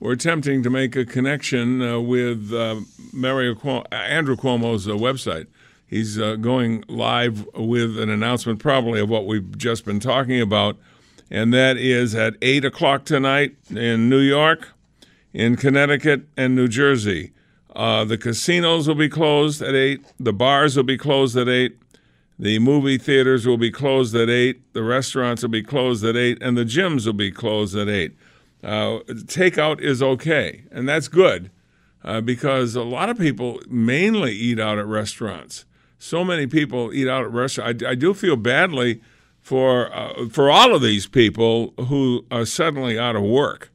We're attempting to make a connection uh, with uh, Mario Cuomo, Andrew Cuomo's uh, website. He's uh, going live with an announcement, probably of what we've just been talking about, and that is at 8 o'clock tonight in New York, in Connecticut, and New Jersey. Uh, the casinos will be closed at 8, the bars will be closed at 8, the movie theaters will be closed at 8, the restaurants will be closed at 8, and the gyms will be closed at 8. Uh, takeout is okay, and that's good uh, because a lot of people mainly eat out at restaurants. So many people eat out at restaurants. I, I do feel badly for uh, for all of these people who are suddenly out of work.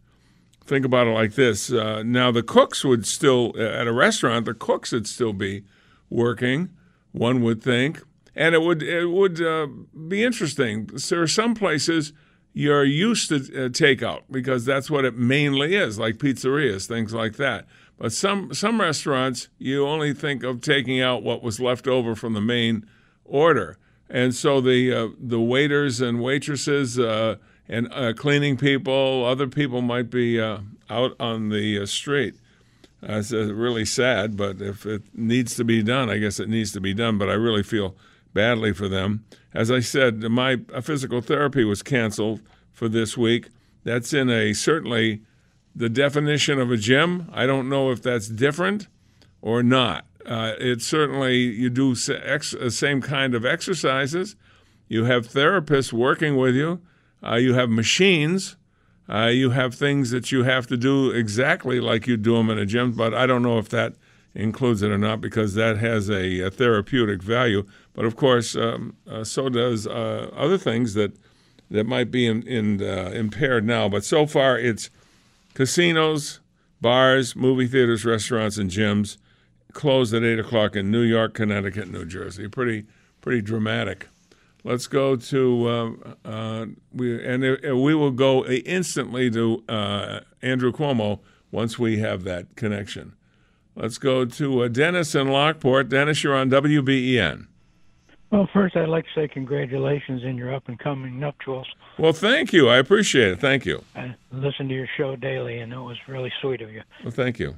Think about it like this: uh, now the cooks would still at a restaurant, the cooks would still be working. One would think, and it would it would uh, be interesting. There are some places you're used to uh, takeout because that's what it mainly is, like pizzerias, things like that. But some some restaurants, you only think of taking out what was left over from the main order, and so the uh, the waiters and waitresses uh, and uh, cleaning people, other people might be uh, out on the uh, street. it's really sad, but if it needs to be done, I guess it needs to be done. But I really feel badly for them. As I said, my physical therapy was canceled for this week. That's in a certainly the definition of a gym. I don't know if that's different or not. Uh, it's certainly you do ex- uh, same kind of exercises. You have therapists working with you. Uh, you have machines. Uh, you have things that you have to do exactly like you do them in a gym. But I don't know if that includes it or not because that has a, a therapeutic value. But of course, um, uh, so does uh, other things that that might be in, in, uh, impaired now. But so far, it's casinos, bars, movie theaters, restaurants, and gyms closed at eight o'clock in New York, Connecticut, New Jersey. Pretty pretty dramatic. Let's go to uh, uh, we and we will go instantly to uh, Andrew Cuomo once we have that connection. Let's go to uh, Dennis in Lockport. Dennis, you're on WBEN. Well, first, I'd like to say congratulations in your up and coming nuptials. Well, thank you. I appreciate it. Thank you. I listen to your show daily, and it was really sweet of you. Well, thank you.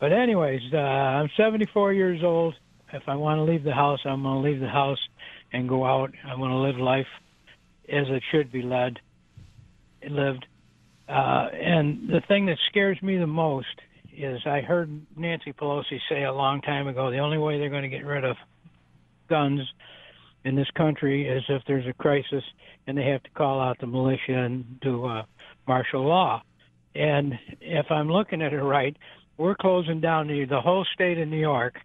But, anyways, uh, I'm 74 years old. If I want to leave the house, I'm going to leave the house and go out. I want to live life as it should be led, lived. Uh, and the thing that scares me the most is I heard Nancy Pelosi say a long time ago the only way they're going to get rid of guns in this country is if there's a crisis and they have to call out the militia and do uh, martial law. And if I'm looking at it right, we're closing down the, the whole state of New York.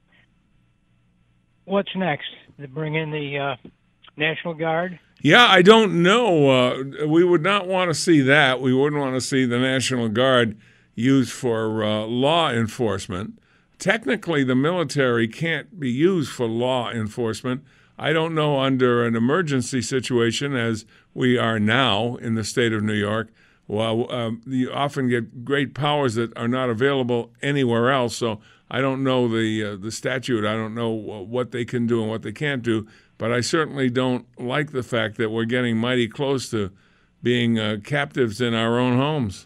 What's next? Bring in the uh, National Guard? Yeah, I don't know. Uh, we would not want to see that. We wouldn't want to see the National Guard used for uh, law enforcement. Technically, the military can't be used for law enforcement. I don't know under an emergency situation, as we are now in the state of New York. Well, uh, you often get great powers that are not available anywhere else. So I don't know the uh, the statute. I don't know what they can do and what they can't do. But I certainly don't like the fact that we're getting mighty close to being uh, captives in our own homes.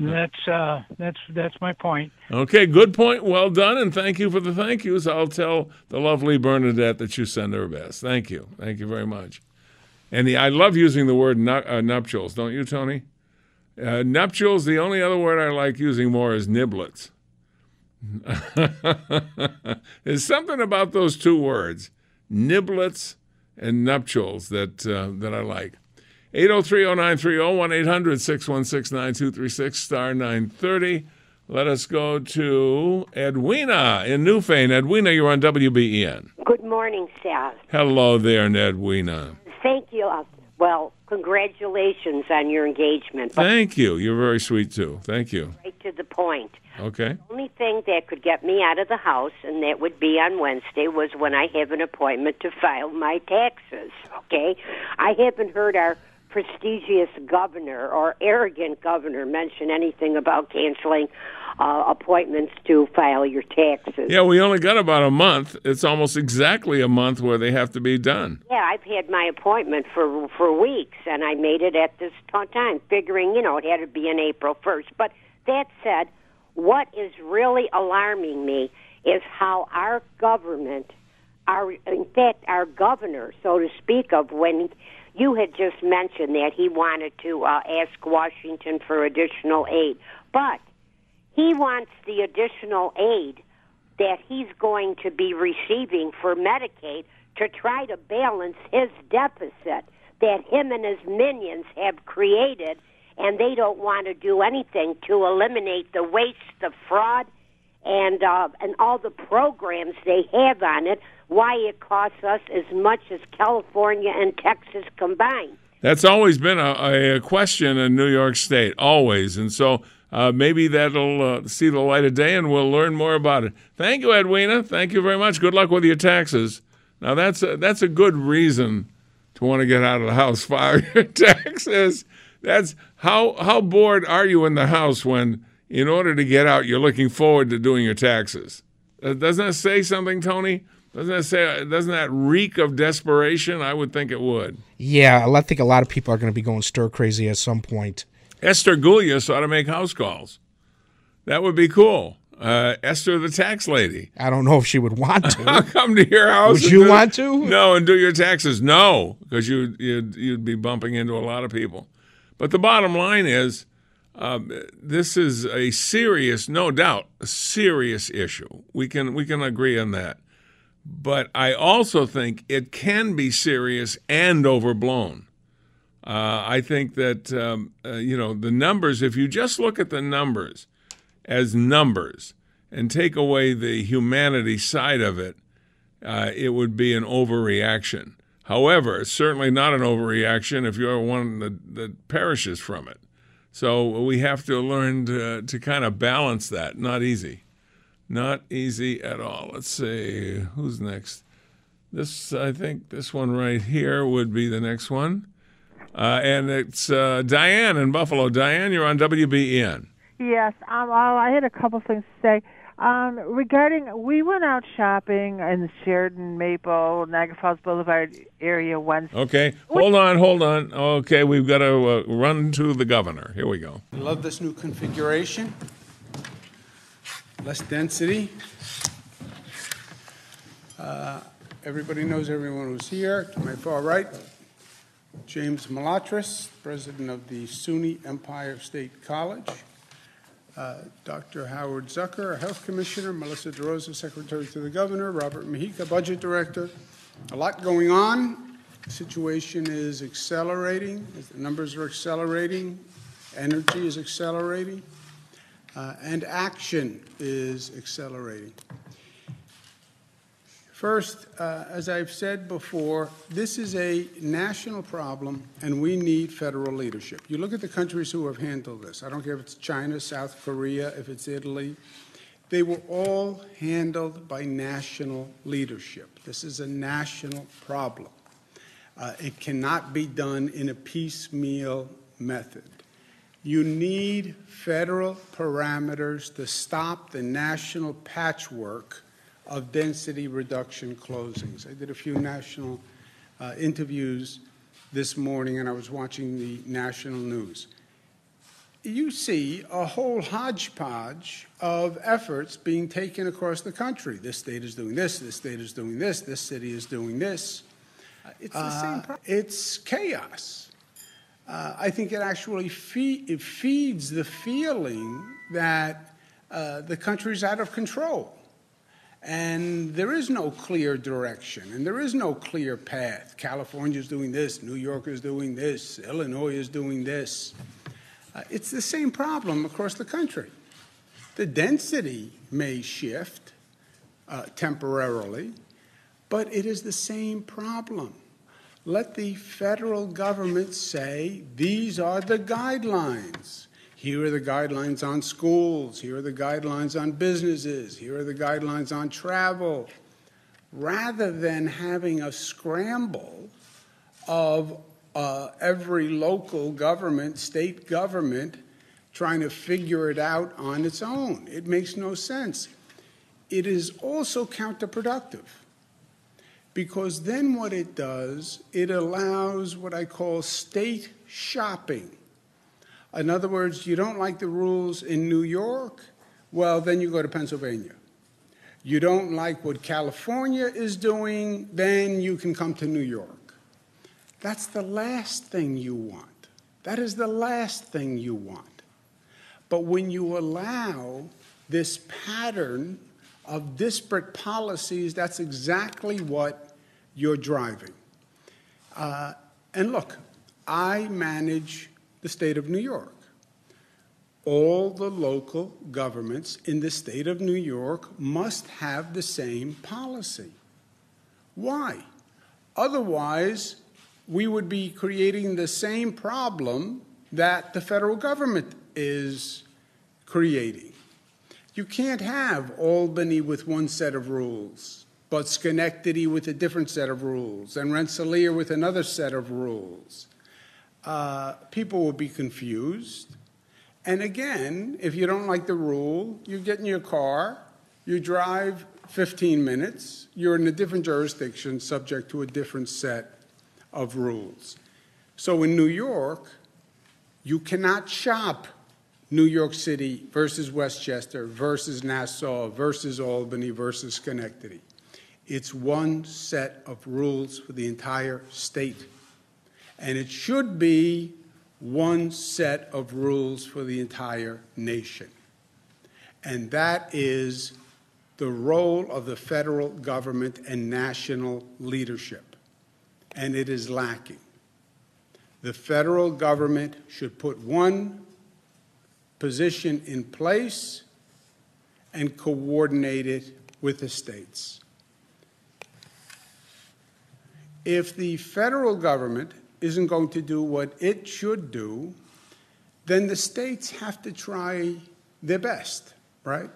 That's uh, that's that's my point. Okay, good point. Well done, and thank you for the thank yous. I'll tell the lovely Bernadette that you send her best. Thank you, thank you very much. And the, I love using the word nu- uh, nuptials, don't you, Tony? Uh, nuptials, the only other word I like using more is niblets. There's something about those two words, niblets and nuptials, that, uh, that I like. 803-0930, 1-800-616-9236, star 930. Let us go to Edwina in Newfane. Edwina, you're on WBEN. Good morning, Sal. Hello there, Edwina. Thank you. Uh, well, congratulations on your engagement. Thank you. You're very sweet, too. Thank you. Right to the point. Okay. The only thing that could get me out of the house, and that would be on Wednesday, was when I have an appointment to file my taxes. Okay? I haven't heard our prestigious governor or arrogant governor mention anything about canceling uh, appointments to file your taxes. Yeah, we only got about a month. It's almost exactly a month where they have to be done. Yeah, I've had my appointment for for weeks, and I made it at this time, figuring you know it had to be in April first. But that said, what is really alarming me is how our government, our in fact our governor, so to speak, of when you had just mentioned that he wanted to uh, ask Washington for additional aid, but he wants the additional aid that he's going to be receiving for Medicaid to try to balance his deficit that him and his minions have created, and they don't want to do anything to eliminate the waste, the fraud, and uh, and all the programs they have on it. Why it costs us as much as California and Texas combined. That's always been a, a question in New York State, always, and so uh, maybe that'll uh, see the light of day and we'll learn more about it. Thank you, Edwina. Thank you very much. Good luck with your taxes. Now, that's a, that's a good reason to want to get out of the house, file your taxes. That's how, how bored are you in the house when, in order to get out, you're looking forward to doing your taxes? Uh, doesn't that say something, Tony? Doesn't that say? Doesn't that reek of desperation? I would think it would. Yeah, I think a lot of people are going to be going stir crazy at some point. Esther Gulyas ought to make house calls. That would be cool. Uh, Esther, the tax lady. I don't know if she would want to. I'll come to your house. Would you want to? No, and do your taxes. No, because you you'd, you'd be bumping into a lot of people. But the bottom line is, um, this is a serious, no doubt, a serious issue. We can we can agree on that. But I also think it can be serious and overblown. Uh, I think that um, uh, you know the numbers. If you just look at the numbers as numbers and take away the humanity side of it, uh, it would be an overreaction. However, it's certainly not an overreaction if you're one that, that perishes from it. So we have to learn to, to kind of balance that. Not easy. Not easy at all. Let's see who's next. This I think this one right here would be the next one. Uh, and it's uh, Diane in Buffalo. Diane, you're on WBEN. Yes, um, I had a couple things to say. Um, regarding, we went out shopping in the Sheridan, Maple, Niagara Falls Boulevard area Wednesday. Okay, hold on, hold on. Okay, we've got to uh, run to the governor. Here we go. I love this new configuration. Less density. Uh, everybody knows everyone who's here. To my far right, James Malatras, president of the SUNY Empire State College. Uh, Dr. Howard Zucker, health commissioner, Melissa DeRosa, secretary to the governor, Robert Mujica, budget director. A lot going on. The situation is accelerating. The numbers are accelerating. Energy is accelerating. Uh, and action is accelerating. First, uh, as I've said before, this is a national problem and we need federal leadership. You look at the countries who have handled this. I don't care if it's China, South Korea, if it's Italy. They were all handled by national leadership. This is a national problem. Uh, it cannot be done in a piecemeal method. You need federal parameters to stop the national patchwork of density reduction closings. I did a few national uh, interviews this morning and I was watching the national news. You see a whole hodgepodge of efforts being taken across the country. This state is doing this, this state is doing this, this city is doing this. It's the same uh, It's chaos. uh, I think it actually fe- it feeds the feeling that uh, the country's out of control. And there is no clear direction, and there is no clear path. California is doing this, New York is doing this, Illinois is doing this. Uh, it's the same problem across the country. The density may shift uh, temporarily, but it is the same problem. Let the federal government say these are the guidelines. Here are the guidelines on schools. Here are the guidelines on businesses. Here are the guidelines on travel. Rather than having a scramble of uh, every local government, state government, trying to figure it out on its own. It makes no sense. It is also counterproductive because then what it does, it allows what I call state shopping. In other words, you don't like the rules in New York? Well, then you go to Pennsylvania. You don't like what California is doing? Then you can come to New York. That's the last thing you want. That is the last thing you want. But when you allow this pattern of disparate policies, that's exactly what you're driving. Uh, and look, I manage the state of New York. All the local governments in the state of New York must have the same policy. Why? Otherwise, we would be creating the same problem that the federal government is creating. You can't have Albany with one set of rules, but Schenectady with a different set of rules, and Rensselaer with another set of rules uh, people will be confused. And again, if you don't like the rule, you get in your car, you drive 15 minutes, you're in a different jurisdiction subject to a different set of rules. So in New York, you cannot shop New York City versus Westchester versus Nassau versus Albany versus Schenectady. It's one set of rules for the entire state and it should be one set of rules for the entire nation. And that is the role of the federal government and national leadership. And it is lacking. The federal government should put one position in place and coordinate it with the states. If the federal government isn't going to do what it should do, then the states have to try their best, right?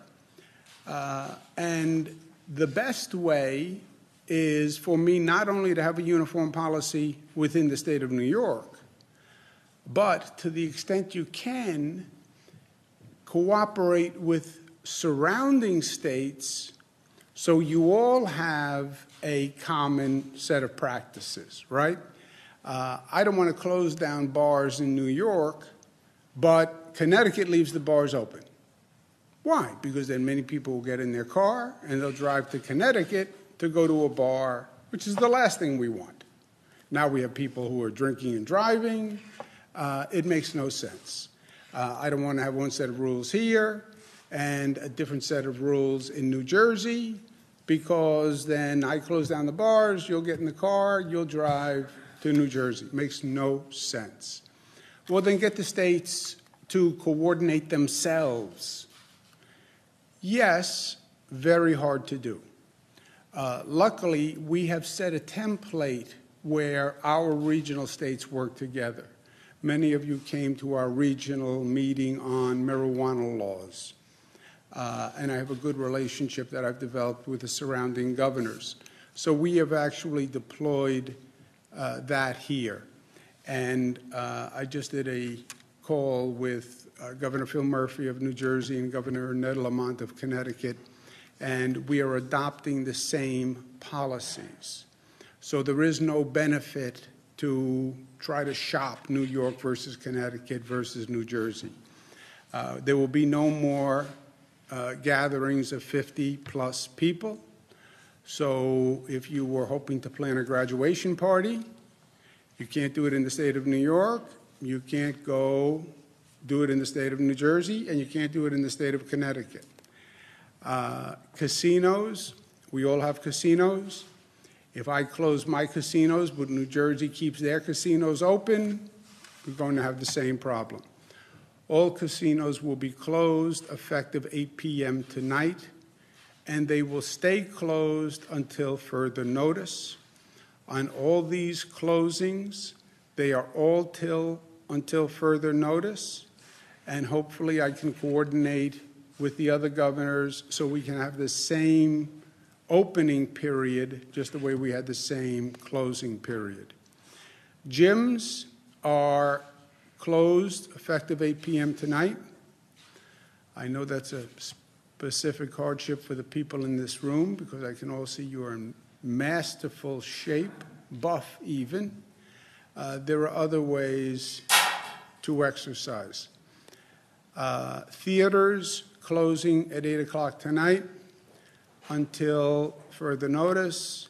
Uh, and the best way is for me not only to have a uniform policy within the state of New York, but to the extent you can, cooperate with surrounding states so you all have a common set of practices, right? Uh, I don't want to close down bars in New York, but Connecticut leaves the bars open. Why? Because then many people will get in their car and they'll drive to Connecticut to go to a bar, which is the last thing we want. Now we have people who are drinking and driving. Uh, it makes no sense. Uh, I don't want to have one set of rules here and a different set of rules in New Jersey because then I close down the bars, you'll get in the car, you'll drive, to New Jersey. Makes no sense. Well, then get the states to coordinate themselves. Yes, very hard to do. Uh, luckily, we have set a template where our regional states work together. Many of you came to our regional meeting on marijuana laws. Uh, and I have a good relationship that I've developed with the surrounding governors. So we have actually deployed uh, that here. And uh, I just did a call with uh, Governor Phil Murphy of New Jersey and Governor Ned Lamont of Connecticut, and we are adopting the same policies. So there is no benefit to try to shop New York versus Connecticut versus New Jersey. Uh, there will be no more uh, gatherings of 50 plus people. So if you were hoping to plan a graduation party, you can't do it in the state of New York, You can't go do it in the state of New Jersey, and you can't do it in the state of Connecticut. Uh, casinos, we all have casinos. If I close my casinos, but New Jersey keeps their casinos open, we're going to have the same problem. All casinos will be closed effective 8 p.m. tonight, and they will stay closed until further notice. On all these closings, they are all till until further notice, and hopefully I can coordinate with the other governors so we can have the same opening period, just the way we had the same closing period. Gyms are closed effective 8 p.m. tonight. I know that's a specific hardship for the people in this room because I can all see you are in masterful shape, buff even. Uh, there are other ways to exercise. Uh, theaters closing at 8 o'clock tonight until further notice.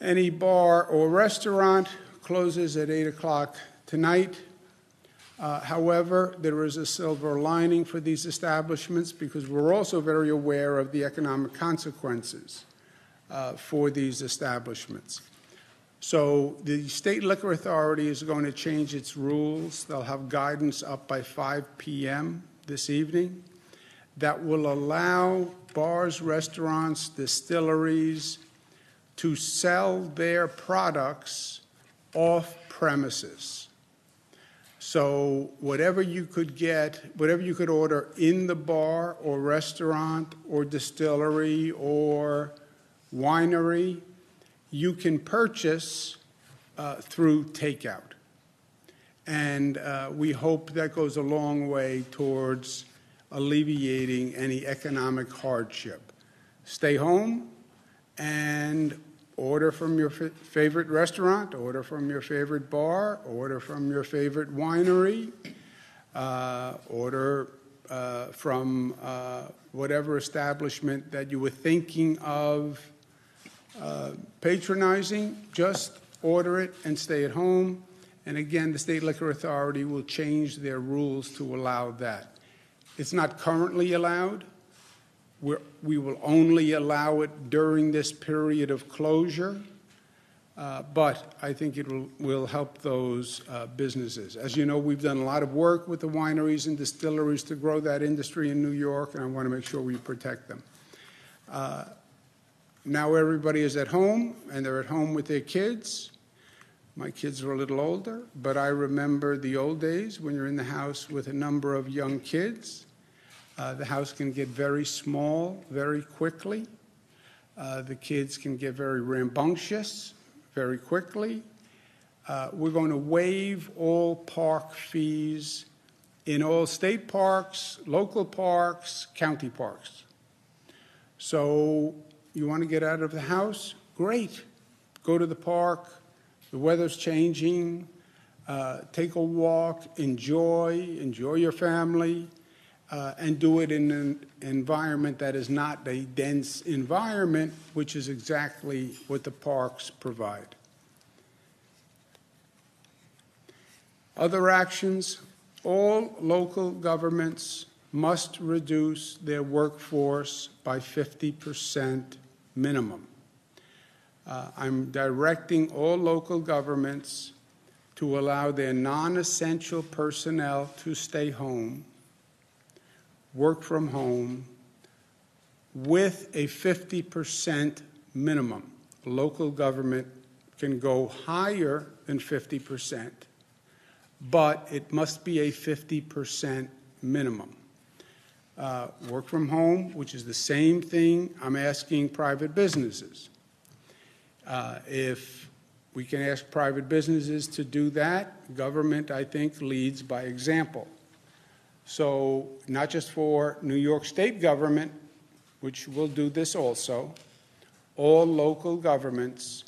Any bar or restaurant closes at 8 o'clock tonight. Uh, however, there is a silver lining for these establishments because we're also very aware of the economic consequences uh, for these establishments. So the state liquor authority is going to change its rules. They'll have guidance up by 5 p.m. this evening that will allow bars, restaurants, distilleries to sell their products off premises. So whatever you could get, whatever you could order in the bar or restaurant or distillery or winery, you can purchase uh, through takeout. And uh, we hope that goes a long way towards alleviating any economic hardship. Stay home and order from your f- favorite restaurant, order from your favorite bar, order from your favorite winery, uh, order uh, from uh, whatever establishment that you were thinking of uh, patronizing, just order it and stay at home. And again, the state liquor authority will change their rules to allow that. It's not currently allowed. We're, we will only allow it during this period of closure, uh, but I think it will, will help those uh, businesses. As you know, we've done a lot of work with the wineries and distilleries to grow that industry in New York, and I want to make sure we protect them. Uh, now everybody is at home, and they're at home with their kids. My kids are a little older, but I remember the old days when you're in the house with a number of young kids uh, the house can get very small very quickly. Uh, the kids can get very rambunctious very quickly. Uh, we're going to waive all park fees in all state parks, local parks, county parks. So you want to get out of the house? Great. Go to the park. The weather's changing. Uh, take a walk. Enjoy. Enjoy your family uh, and do it in an environment that is not a dense environment, which is exactly what the parks provide. Other actions all local governments must reduce their workforce by 50% minimum. Uh, I'm directing all local governments to allow their non essential personnel to stay home work from home with a 50% minimum. Local government can go higher than 50%, but it must be a 50% minimum. Uh, work from home, which is the same thing I'm asking private businesses. Uh, if we can ask private businesses to do that, government, I think, leads by example. So, not just for New York State government, which will do this also, all local governments,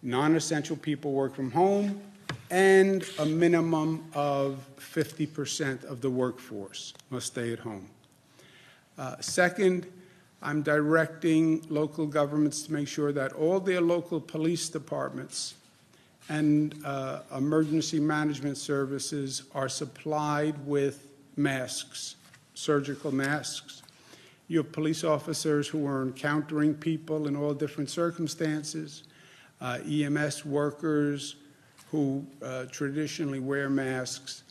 non essential people work from home, and a minimum of 50% of the workforce must stay at home. Uh, second, I'm directing local governments to make sure that all their local police departments and uh, emergency management services are supplied with masks, surgical masks. You have police officers who are encountering people in all different circumstances, uh, EMS workers who uh, traditionally wear masks,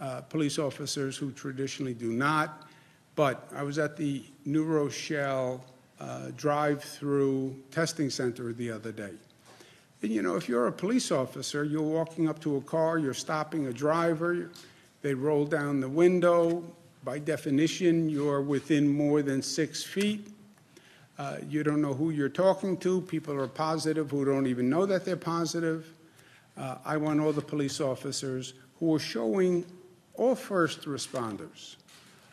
uh, police officers who traditionally do not. But I was at the New Rochelle uh, drive through testing center the other day. And, you know, if you're a police officer, you're walking up to a car, you're stopping a driver, they roll down the window. By definition, you're within more than six feet. Uh, you don't know who you're talking to. People are positive who don't even know that they're positive. Uh, I want all the police officers who are showing, all first responders,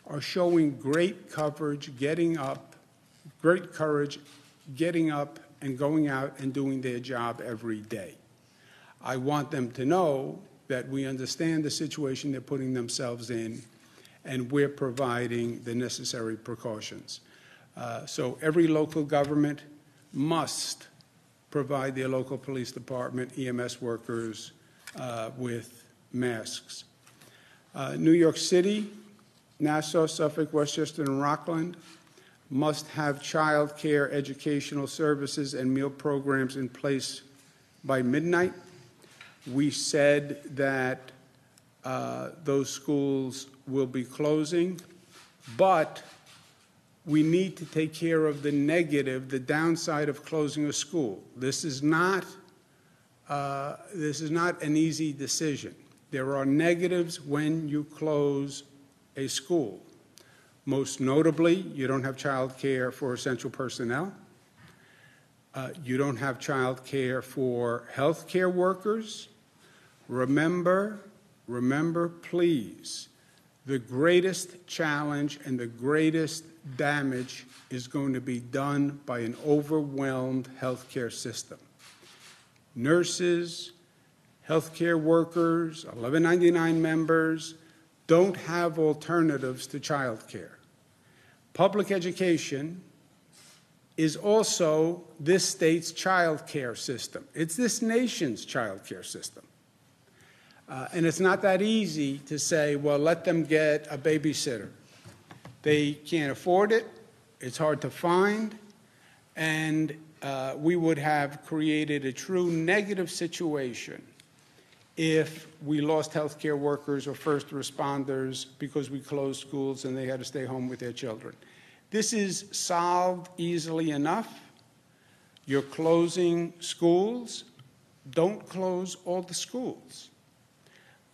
are showing great coverage, getting up, great courage, getting up and going out and doing their job every day. I want them to know that we understand the situation they're putting themselves in and we're providing the necessary precautions. Uh, so every local government must provide their local police department, EMS workers uh, with masks. Uh, New York City, Nassau, Suffolk, Westchester, and Rockland must have child care, educational services, and meal programs in place by midnight. We said that uh, those schools will be closing, but we need to take care of the negative, the downside of closing a school. This is not, uh, this is not an easy decision. There are negatives when you close a school. Most notably, you don't have child care for essential personnel. Uh, you don't have child care for healthcare workers. Remember, remember, please, the greatest challenge and the greatest damage is going to be done by an overwhelmed healthcare system. Nurses, healthcare workers, 1199 members don't have alternatives to child care. Public education is also this state's child care system. It's this nation's child care system. Uh, and it's not that easy to say, well, let them get a babysitter. They can't afford it, it's hard to find, and uh, we would have created a true negative situation if we lost healthcare workers or first responders because we closed schools and they had to stay home with their children. This is solved easily enough. You're closing schools. Don't close all the schools.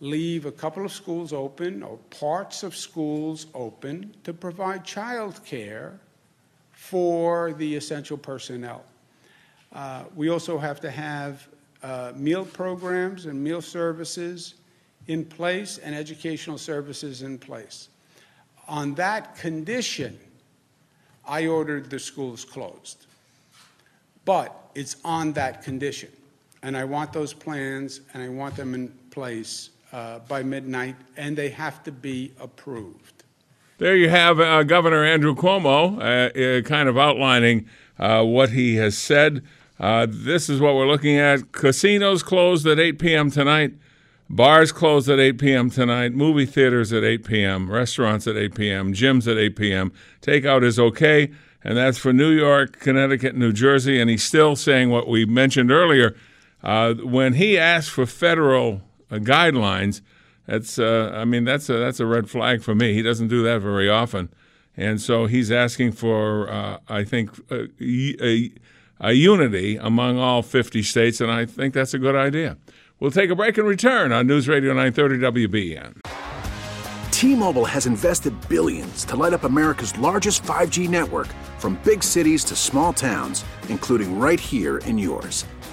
Leave a couple of schools open or parts of schools open to provide child care for the essential personnel. Uh, we also have to have uh, meal programs and meal services in place and educational services in place. On that condition, I ordered the schools closed. But it's on that condition. And I want those plans and I want them in place uh, by midnight, and they have to be approved. There you have uh, Governor Andrew Cuomo uh, uh kind of outlining uh, what he has said. This is what we're looking at. Casinos closed at 8 p.m. tonight. Bars closed at 8 p.m. tonight, movie theaters at 8 p.m., restaurants at 8 p.m., gyms at 8 p.m. Takeout is okay, and that's for New York, Connecticut, New Jersey. And he's still saying what we mentioned earlier. Uh, when he asked for federal guidelines, that's uh, I mean that's a that's a red flag for me. He doesn't do that very often, and so he's asking for uh, I think a, a, a unity among all 50 states, and I think that's a good idea. We'll take a break and return on News Radio 930 WBEN. T-Mobile has invested billions to light up America's largest 5G network from big cities to small towns, including right here in yours.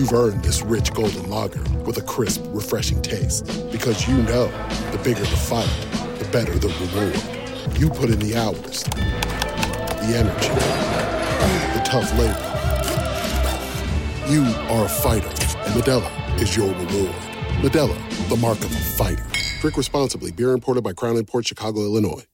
You've earned this rich golden lager with a crisp, refreshing taste. Because you know the bigger the fight, the better the reward. You put in the hours, the energy, the tough labor. You are a fighter, and Modelo is your reward. Modelo, the mark of a fighter. Drink responsibly. Beer imported by Crown Port Chicago, Illinois.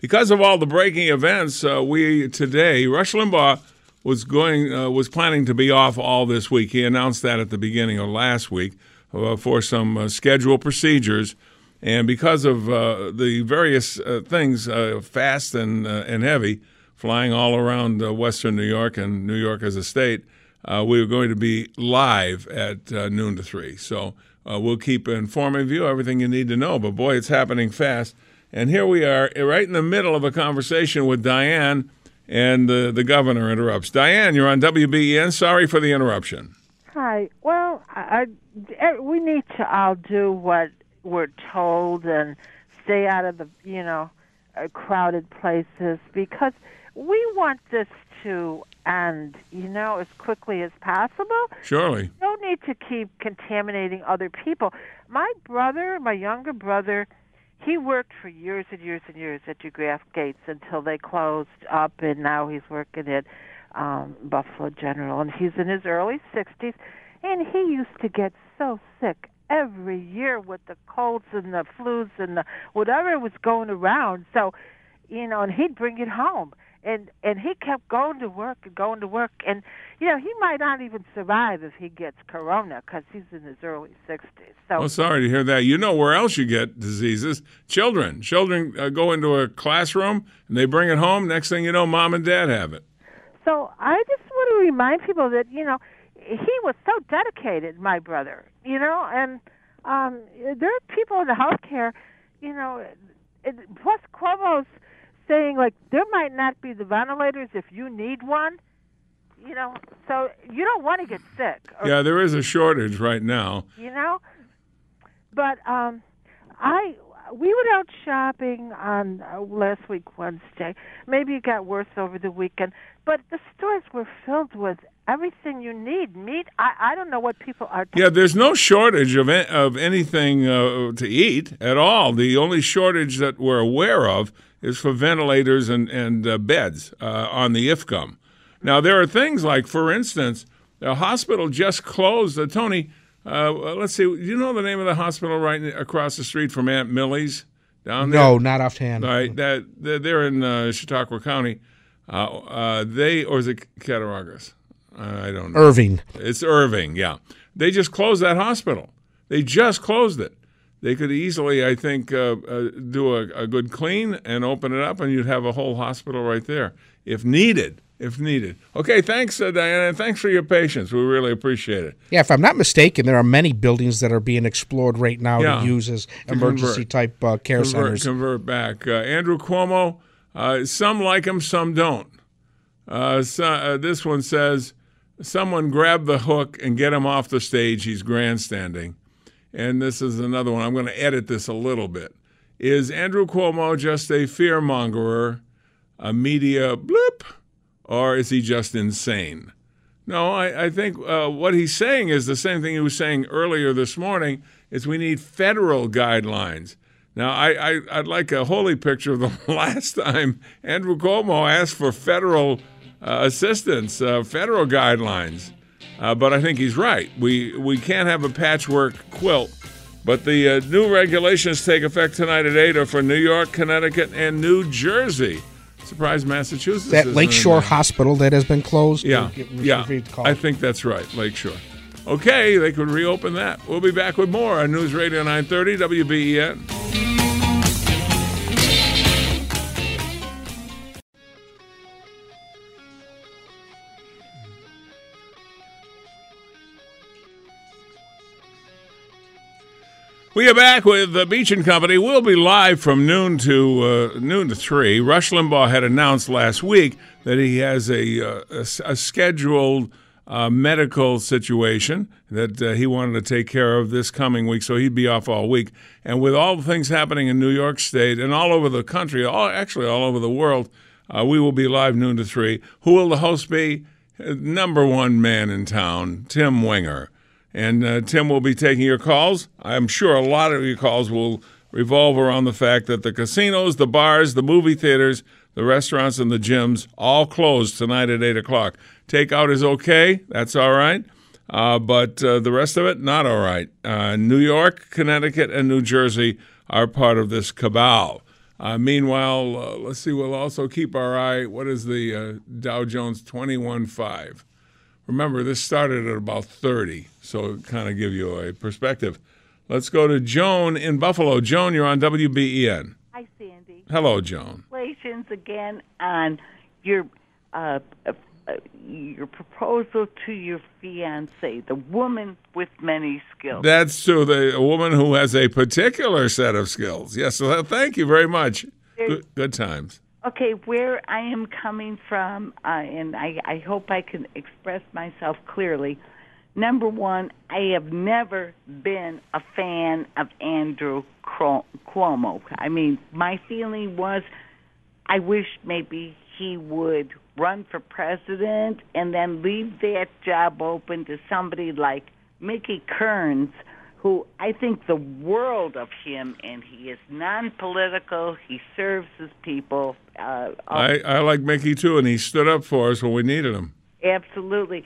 Because of all the breaking events, uh, we today Rush Limbaugh was going uh, was planning to be off all this week. He announced that at the beginning of last week uh, for some uh, schedule procedures, and because of uh, the various uh, things, fast and and heavy, flying all around Western New York and New York as a state, we were going to be live at noon to three. So we'll keep informing you everything you need to know. But boy, it's happening fast. And here we are, right in the middle of a conversation with Diane, and the, the governor interrupts. Diane, you're on WBEN. Sorry for the interruption. Hi. Well, I, I, we need to all do what we're told and stay out of the, you know, uh, crowded places because we want this to end, you know, as quickly as possible. Surely. No need to keep contaminating other people. My brother, my younger brother, he worked for years and years and years at DeGraff Gates until they closed up, and now he's working at um, Buffalo General, and he's in his early 60s, and he used to get so sick every year with the colds and the flus and the whatever was going around. So, you know, and he'd bring it home and and he kept going to work and going to work. And you know he might not even survive if he gets corona because he's in his early 60s so well sorry to hear that. You know where else you get diseases. Children. Children uh, go into a classroom and they bring it home. Next thing you know mom and dad have it. So i just want to remind people that you know he was so dedicated my brother you know? And um there are people in the healthcare you know it, plus cuomo's saying like there might not be the ventilators if you need one. You know, so you don't want to get sick. Or, yeah, there is a shortage right now. You know, but um, I we went out shopping on uh, last week Wednesday. Maybe it got worse over the weekend, but the stores were filled with everything you need. Meat. I, I don't know what people are. yeah, there's no shortage of of anything uh, to eat at all. The only shortage that we're aware of is for ventilators and, and uh, beds uh, on the IFCUM. Now, there are things like, for instance, the hospital just closed. Uh, Tony, uh, let's see, do you know the name of the hospital right across the street from Aunt Millie's down there? No, not offhand. Right, that they're in uh, Chautauqua County. Uh, they or is it Cattaraugus? I don't know. Irving. It's Irving. Yeah, they just closed that hospital. They just closed it they could easily, I think, uh, uh, do a, a, good clean and open it up, and you'd have a whole hospital right there if needed. If needed. Okay, thanks, uh, Diana, and thanks for your patience. We really appreciate it. Yeah, if I'm not mistaken, there are many buildings that are being explored right now yeah, to use as emergency convert, type uh, care convert, centers. Convert back. Uh, Andrew Cuomo, uh, some like him, some don't. So, this one says, someone grab the hook and get him off the stage. He's grandstanding and this is another one, I'm going to edit this a little bit. Is Andrew Cuomo just a fearmongerer, a media blip, or is he just insane? No, I, I think uh, what he's saying is the same thing he was saying earlier this morning, is we need federal guidelines. Now, I, I, would like a holy picture of the last time Andrew Cuomo asked for federal uh, assistance, uh, federal guidelines. Uh, but I think he's right. We we can't have a patchwork quilt. But the uh, new regulations take effect tonight at 8 are for New York, Connecticut, and New Jersey. Surprise, Massachusetts. That Lakeshore Hospital that has been closed? Yeah. yeah. I think that's right, Lakeshore. Okay, they could reopen that. We'll be back with more on News Radio 930 WBEN. We are back with the Beach and Company. We'll be live from noon to uh, noon to three. Rush Limbaugh had announced last week that he has a, uh, a, a scheduled uh, medical situation that uh, he wanted to take care of this coming week, so he'd be off all week. And with all the things happening in New York State and all over the country, all actually all over the world, uh, we will be live noon to three. Who will the host be? number one man in town, Tim Winger. And uh, Tim will be taking your calls. I'm sure a lot of your calls will revolve around the fact that the casinos, the bars, the movie theaters, the restaurants, and the gyms all closed tonight at 8 o'clock. Takeout is okay. That's all right. Uh, but uh, the rest of it, not all right. Uh, New York, Connecticut, and New Jersey are part of this cabal. Uh, meanwhile, uh, let's see, we'll also keep our eye. What is the uh, Dow Jones 21.5? Remember, this started at about 30, so kind of give you a perspective. Let's go to Joan in Buffalo. Joan, you're on WBEN. Hi, Sandy. Hello, Joan. Congratulations again on your uh, uh, your proposal to your fiance, the woman with many skills. That's true. The a woman who has a particular set of skills. Yes. So thank you very much. Good, good times. Okay, where I am coming from, uh, and I, I hope I can express myself clearly. Number one, I have never been a fan of Andrew Cuomo. I mean, my feeling was I wish maybe he would run for president and then leave that job open to somebody like Mickey Kearns, who I think the world of him, and he is non-political. He serves his people. Uh, I I like Mickey too, and he stood up for us when we needed him. Absolutely.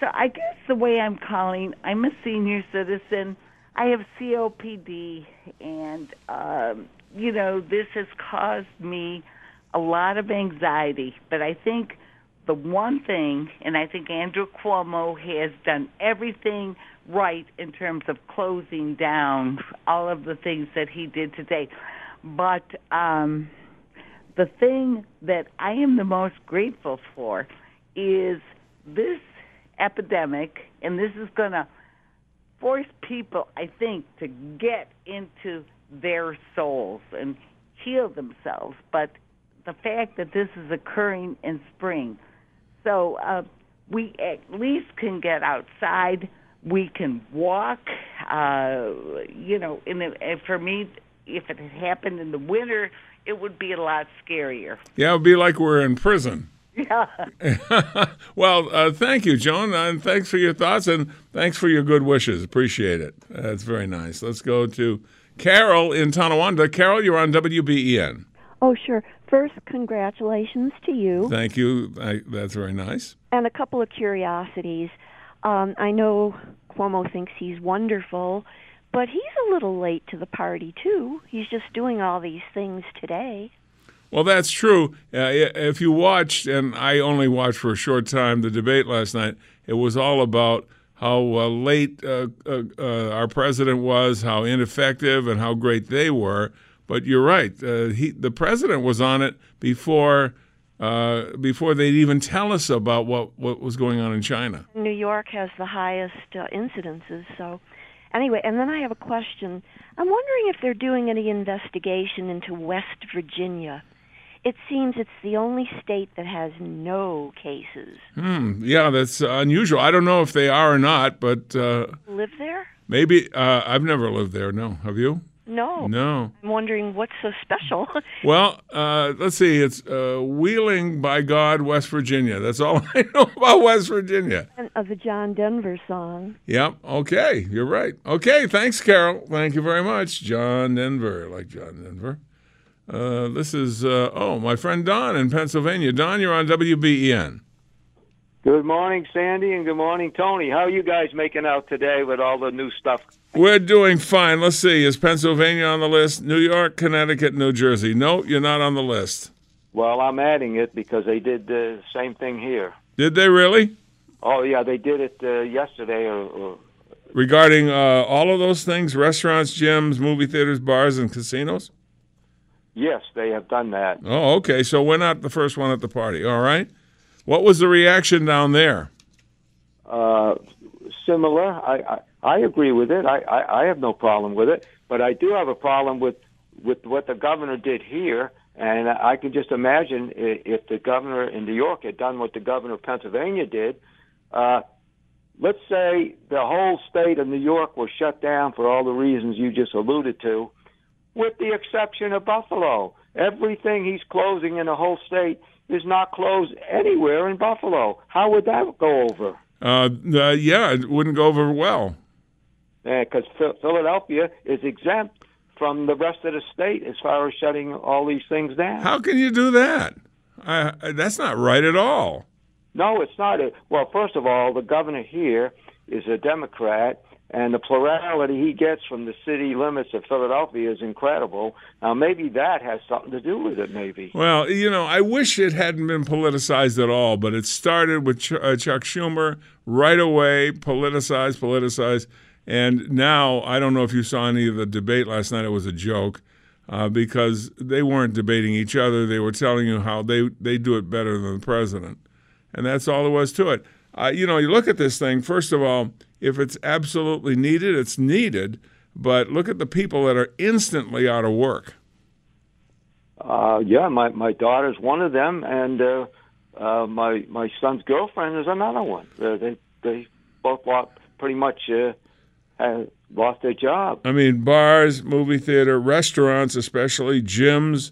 So I guess the way I'm calling, I'm a senior citizen. I have COPD, and um, you know this has caused me a lot of anxiety. But I think the one thing, and I think Andrew Cuomo has done everything right in terms of closing down all of the things that he did today. But um, the thing that I am the most grateful for is this epidemic, and this is going to force people, I think, to get into their souls and heal themselves. But the fact that this is occurring in spring. So uh, we at least can get outside. We can walk. Uh, you know, in the, for me, if it had happened in the winter, it would be a lot scarier. Yeah, it would be like we're in prison. Yeah. well, uh, thank you, Joan, and thanks for your thoughts and thanks for your good wishes. Appreciate it. That's very nice. Let's go to Carol in Tonawanda. Carol, you're on WBEN. Oh, sure. First, congratulations to you. Thank you. I, that's very nice. And a couple of curiosities. Um, I know Cuomo thinks he's wonderful, but he's a little late to the party, too. He's just doing all these things today. Well, that's true. Uh, if you watched, and I only watched for a short time, the debate last night, it was all about how uh, late uh, uh, uh our president was, how ineffective, and how great they were. But you're right. Uh, he, the president was on it before uh, before they'd even tell us about what, what was going on in China. New York has the highest uh, incidences. So, anyway, and then I have a question. I'm wondering if they're doing any investigation into West Virginia. It seems it's the only state that has no cases. Hmm. Yeah, that's unusual. I don't know if they are or not, but uh, live there. Maybe uh, I've never lived there. No, have you? No. No. I'm wondering what's so special. well, uh, let's see. It's uh, Wheeling by God, West Virginia. That's all I know about West Virginia. And of the John Denver song. Yep. Okay. You're right. Okay. Thanks, Carol. Thank you very much. John Denver. Like John Denver. Uh, this is, uh, oh, my friend Don in Pennsylvania. Don, you're on WBEN. Good morning, Sandy, and good morning, Tony. How are you guys making out today with all the new stuff? We're doing fine. Let's see. Is Pennsylvania on the list? New York, Connecticut, New Jersey. No, you're not on the list. Well, I'm adding it because they did the same thing here. Did they really? Oh, yeah, they did it uh, yesterday. Or, or... Regarding uh, all of those things restaurants, gyms, movie theaters, bars, and casinos? Yes, they have done that. Oh, okay. So we're not the first one at the party. All right. What was the reaction down there? Uh, similar. I, I, I agree with it. I, I, I have no problem with it. But I do have a problem with with what the governor did here. And I can just imagine if the governor in New York had done what the governor of Pennsylvania did. Uh, let's say the whole state of New York was shut down for all the reasons you just alluded to, with the exception of Buffalo. Everything he's closing in the whole state is not closed anywhere in Buffalo. How would that go over? Uh, uh, yeah, it wouldn't go over well. Because yeah, Philadelphia is exempt from the rest of the state as far as shutting all these things down. How can you do that? I, that's not right at all. No, it's not. A, well, first of all, the governor here is a Democrat, and the plurality he gets from the city limits of Philadelphia is incredible. Now, maybe that has something to do with it. Maybe. Well, you know, I wish it hadn't been politicized at all, but it started with Ch- uh, Chuck Schumer right away, politicized, politicized, and now I don't know if you saw any of the debate last night. It was a joke. Uh, because they weren't debating each other. They were telling you how they, they do it better than the president. And that's all there was to it. Uh, you know, you look at this thing, first of all, if it's absolutely needed, it's needed. But look at the people that are instantly out of work. Uh, yeah, my my daughter's one of them, and uh, uh, my my son's girlfriend is another one. Uh, they they both lost, pretty much uh, lost their job. I mean, bars, movie theater, restaurants, especially gyms,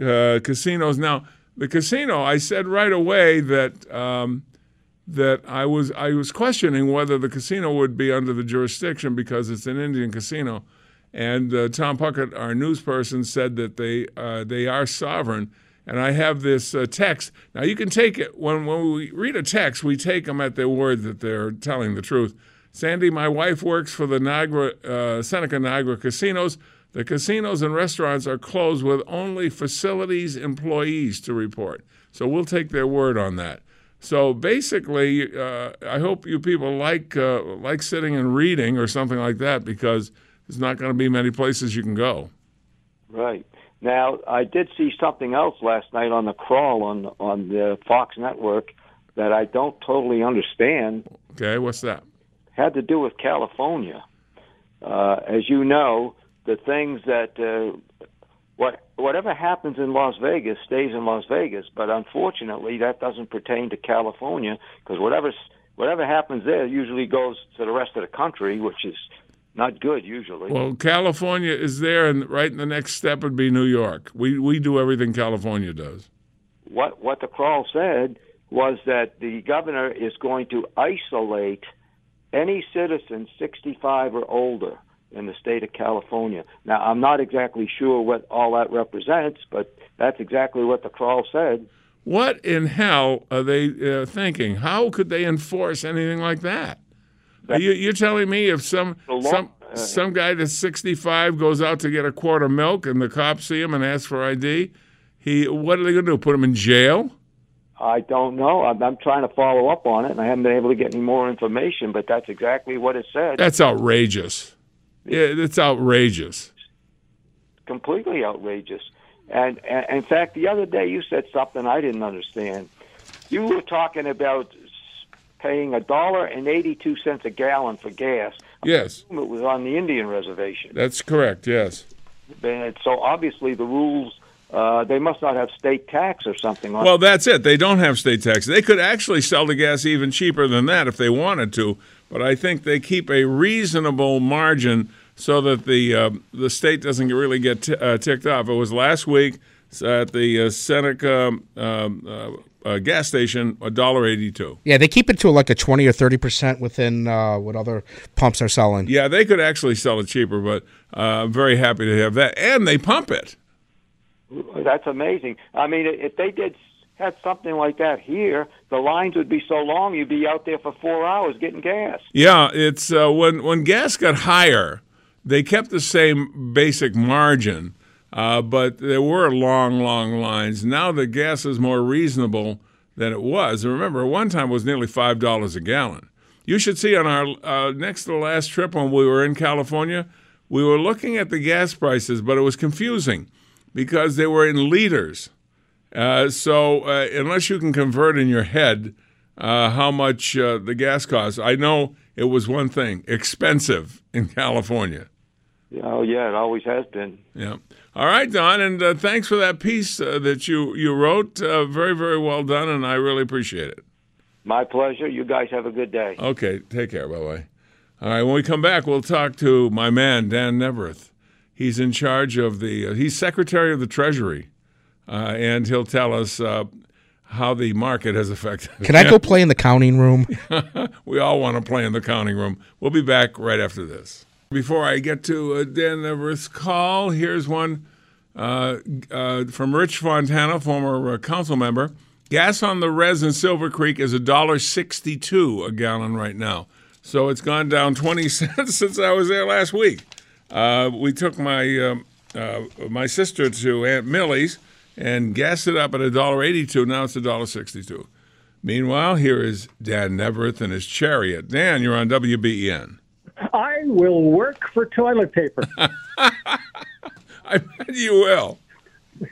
uh, casinos. Now, the casino, I said right away that um, that I was I was questioning whether the casino would be under the jurisdiction because it's an Indian casino, and uh, Tom Puckett, our news person, said that they uh, they are sovereign. And I have this uh, text. Now you can take it when when we read a text, we take them at their word that they're telling the truth. Sandy, my wife works for the Niagara, uh, Seneca Niagara casinos. The casinos and restaurants are closed with only facilities employees to report. So we'll take their word on that. So basically, uh, I hope you people like uh, like sitting and reading or something like that because there's not going to be many places you can go. Right now, I did see something else last night on the crawl on on the Fox network that I don't totally understand. Okay, what's that? Had to do with California. Uh, as you know, the things that uh, what whatever happens in Las Vegas stays in Las Vegas. But unfortunately, that doesn't pertain to California because whatever whatever happens there usually goes to the rest of the country, which is not good usually. Well, California is there, and right in the next step would be New York. We we do everything California does. What what the crawl said was that the governor is going to isolate any citizen 65 or older in the state of California. Now, I'm not exactly sure what all that represents, but that's exactly what the crawl said. What in hell are they uh, thinking? How could they enforce anything like that? Are you, you're telling me if some some uh, some guy that's 65 goes out to get a quart of milk and the cops see him and ask for ID, he what are they going to do? Put him in jail? I don't know. I'm, I'm, trying to follow up on it, and I haven't been able to get any more information. But that's exactly what it said. That's outrageous. Yeah, it's outrageous. Completely outrageous. And, and in fact, the other day you said something I didn't understand. You were talking about paying a dollar and eighty-two cents a gallon for gas. Yes, it was on the Indian reservation. That's correct. Yes. And so obviously the rules. Uh, they must not have state tax or something. Like well, that's it. They don't have state tax. They could actually sell the gas even cheaper than that if they wanted to but I think they keep a reasonable margin so that the uh, the state doesn't really get t- uh, ticked off. It was last week at the uh, Seneca um, uh, uh, gas station, a dollar eighty-two. Yeah, they keep it to like a twenty or thirty percent within uh, what other pumps are selling. Yeah, they could actually sell it cheaper, but I'm very happy to have that, and they pump it. That's amazing. I mean, if they did had something like that here, the lines would be so long you'd be out there for four hours getting gas. Yeah, it's uh, when when gas got higher, they kept the same basic margin, uh, but there were long, long lines. Now the gas is more reasonable than it was. And remember, one time it was nearly five dollars a gallon. You should see on our uh, next to the last trip when we were in California, we were looking at the gas prices, but it was confusing because they were in liters. Uh, so uh, unless you can convert in your head uh, how much uh, the gas costs, I know it was one thing expensive in California. Oh yeah, it always has been. Yeah. All right, Don, and uh, thanks for that piece that you you wrote. very very well done, and I really appreciate it. My pleasure. You guys have a good day. Okay, take care. Bye bye. All right, when we come back, we'll talk to my man Dan Neaverth. He's in charge of the. he's Secretary of the Treasury uh, and he'll tell us uh, how the market has affected. Can I go play in the counting room? we all want to play in the counting room. We'll be back right after this. Before I get to uh, Dan Neaverth's call, here's one uh, uh, from Rich Fontana, former uh, council member. Gas on the res in Silver Creek is $1.62 a gallon right now. So it's gone down 20 cents since I was there last week. Uh, we took my um, uh, my sister to Aunt Millie's and gassed it up at $1.82. Now it's $1.62. Meanwhile, here is Dan Neaverth and his chariot. Dan, you're on WBEN. I will work for toilet paper. I bet you will.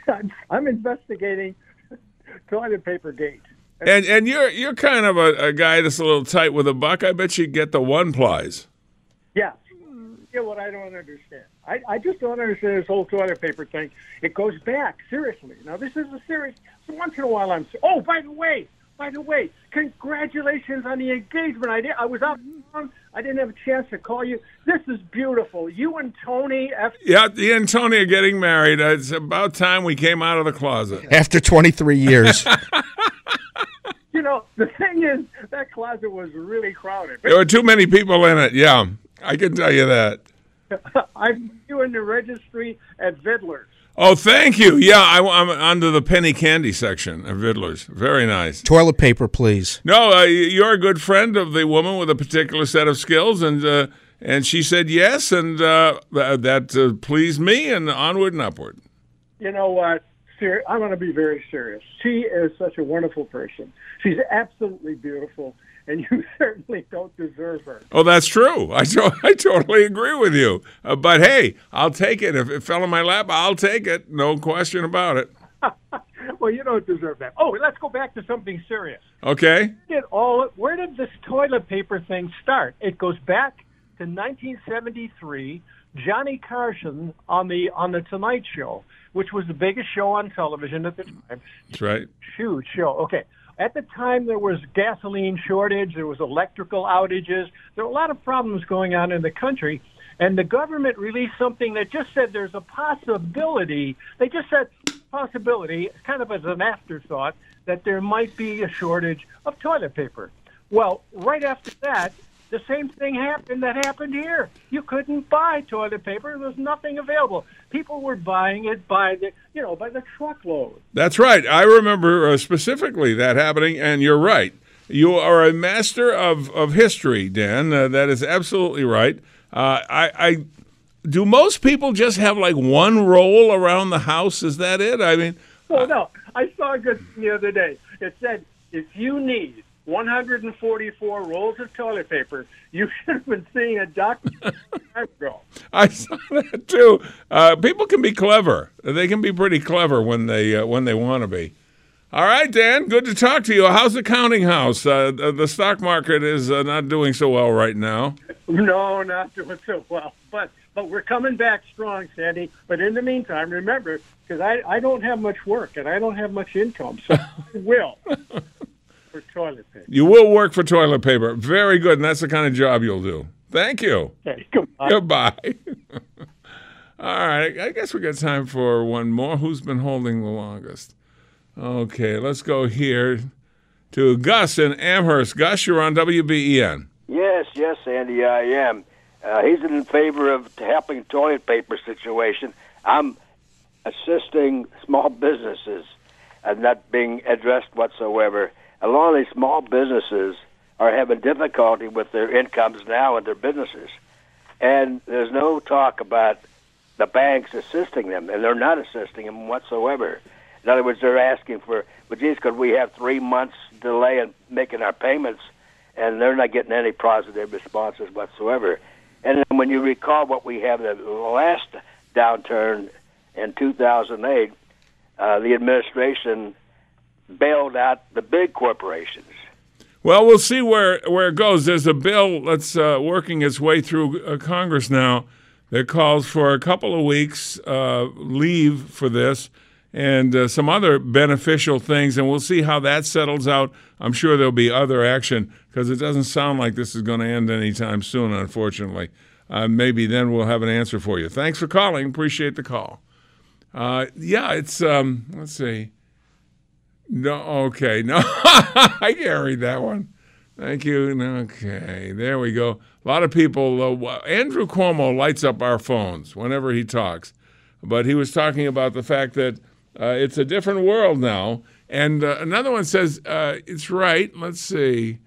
I'm, I'm investigating toilet paper gate. And and you're you're kind of a, a, guy that's a little tight with a buck. I bet you get the one plies. Yeah. Yeah, what I don't understand. I, I just don't understand this whole toilet paper thing. It goes back, seriously. Now, this is a serious. Once in a while, I'm. Oh, by the way, by the way, congratulations on the engagement. I did. I was out. I didn't have a chance to call you. This is beautiful. You and Tony. F- yeah, you and Tony are getting married. Uh, it's about time we came out of the closet after 23 years. you know, the thing is, that closet was really crowded. There were too many people in it. Yeah, I can tell you that. I'm doing the registry at Vidler's. Oh, thank you. Yeah, I, am under the penny candy section of Vidler's. Very nice. Toilet paper, please. No, uh, you're a good friend of the woman with a particular set of skills, and uh, and she said yes, and uh, that uh, pleased me, and onward and upward. You know what? Ser- I'm going to be very serious. She is such a wonderful person. She's absolutely beautiful and you certainly don't deserve her. Oh, that's true. I, to- I totally agree with you. Uh, but hey, I'll take it. If it fell in my lap, I'll take it. No question about it. well, you don't deserve that. Oh, let's go back to something serious. Okay. Did all where did this toilet paper thing start? It goes back to 1973. Johnny Carson on the on the Tonight Show, which was the biggest show on television at the time. That's right. Huge show. Okay. At the time, there was gasoline shortage, there was electrical outages, there were a lot of problems going on in the country, and the government released something that just said there's a possibility. They just said possibility, kind of as an afterthought, that there might be a shortage of toilet paper. Well, right after that, the same thing happened that happened here. You couldn't buy toilet paper. There was nothing available. People were buying it by the, you know, by the truckload. That's right. I remember uh, specifically that happening, and you're right. You are a master of, of history, Dan. Uh, that is absolutely right. Uh, I, I do most people just have like one roll around the house? Is that it? I mean, well, no. I saw a good thing the other day. It said if you need 144 rolls of toilet paper. You should have been seeing a doctor ago. I saw that too. Uh, people can be clever. They can be pretty clever when they uh, when they want to be. All right, Dan. Good to talk to you. How's the counting house? Uh, the stock market is uh, not doing so well right now. No, not doing so well. But but we're coming back strong, Sandy. But in the meantime, remember, because I, I don't have much work and I don't have much income, so I will for toilet paper. You will work for toilet paper. Very good, and that's the kind of job you'll do. Thank you. Okay, goodbye. Goodbye. All right, I guess we got time for one more. Who's been holding the longest? Okay, let's go here to Gus in Amherst. Gus, you're on WBEN. Yes, yes, Andy, I am. Uh, he's in favor of helping toilet paper situation. I'm assisting small businesses and not being addressed whatsoever a lot of these small businesses are having difficulty with their incomes now and their businesses. And there's no talk about the banks assisting them, and they're not assisting them whatsoever. In other words, they're asking for, well, geez, could we have three months delay in making our payments? And they're not getting any positive responses whatsoever. And when you recall what we have the last downturn in 2008, uh, the administration bailed out the big corporations. Well, we'll see where, where it goes. There's a bill that's uh, working its way through uh, Congress now that calls for a couple of weeks uh, leave for this and uh, some other beneficial things, and we'll see how that settles out. I'm sure there'll be other action because it doesn't sound like this is going to end anytime soon, unfortunately. Uh, maybe then we'll have an answer for you. Thanks for calling. Appreciate the call. Uh, yeah, it's, um, let's see. No, okay, no, I can't read that one. Thank you. Okay, there we go. A lot of people. Uh, Andrew Cuomo lights up our phones whenever he talks, but he was talking about the fact that uh, it's a different world now. And uh, another one says uh, it's right. Let's see.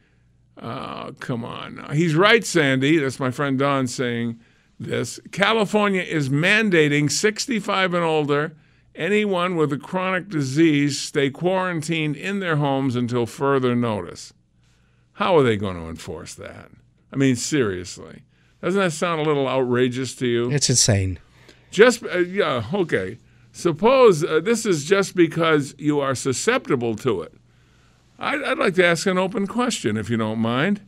Uh, come on, he's right, Sandy. That's my friend Don saying this. California is mandating 65 and older anyone with a chronic disease stay quarantined in their homes until further notice. How are they going to enforce that? I mean, seriously. Doesn't that sound a little outrageous to you? It's insane. Just, uh, yeah, okay. Suppose uh, this is just because you are susceptible to it. I'd, I'd like to ask an open question, if you don't mind.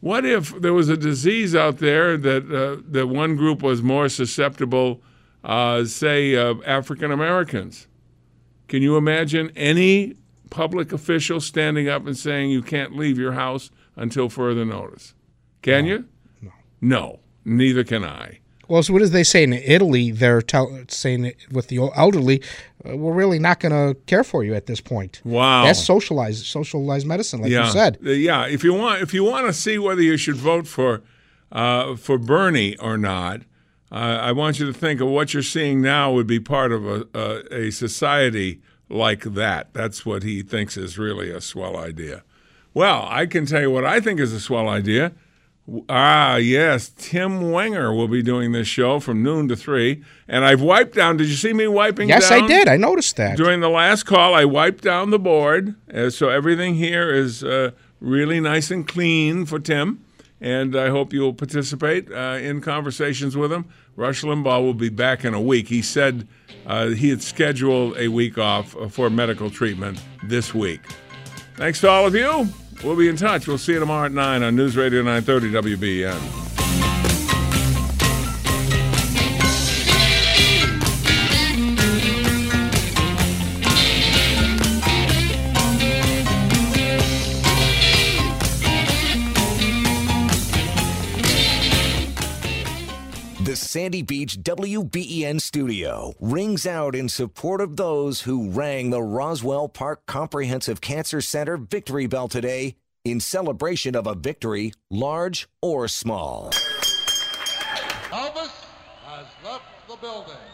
What if there was a disease out there that, uh, that one group was more susceptible uh, say, uh, African Americans. Can you imagine any public official standing up and saying you can't leave your house until further notice? Can no. you? No. No, neither can I. Well, so what do they say in Italy? They're tell, saying with the elderly, uh, we're really not going to care for you at this point. Wow, that's socialized socialized medicine, like yeah. you said. Uh, yeah, if you want, if you want to see whether you should vote for uh, for Bernie or not, uh, I want you to think of what you're seeing now would be part of a, a, a society like that. That's what he thinks is really a swell idea. Well, I can tell you what I think is a swell idea. Ah, yes, Tim Wenger will be doing this show from noon to three, and I've wiped down. Did you see me wiping? Down? Yes. I did. I noticed that during the last call. I wiped down the board, uh, so everything here is uh, really nice and clean for Tim. And I hope you'll participate uh, in conversations with him. Rush Limbaugh will be back in a week. He said uh, he had scheduled a week off for medical treatment this week. Thanks to all of you. We'll be in touch. We'll see you tomorrow at 9 on News Radio 930 WBEN. Sandy Beach WBEN studio rings out in support of those who rang the Roswell Park Comprehensive Cancer Center victory bell today in celebration of a victory, large or small. Elvis has left the building.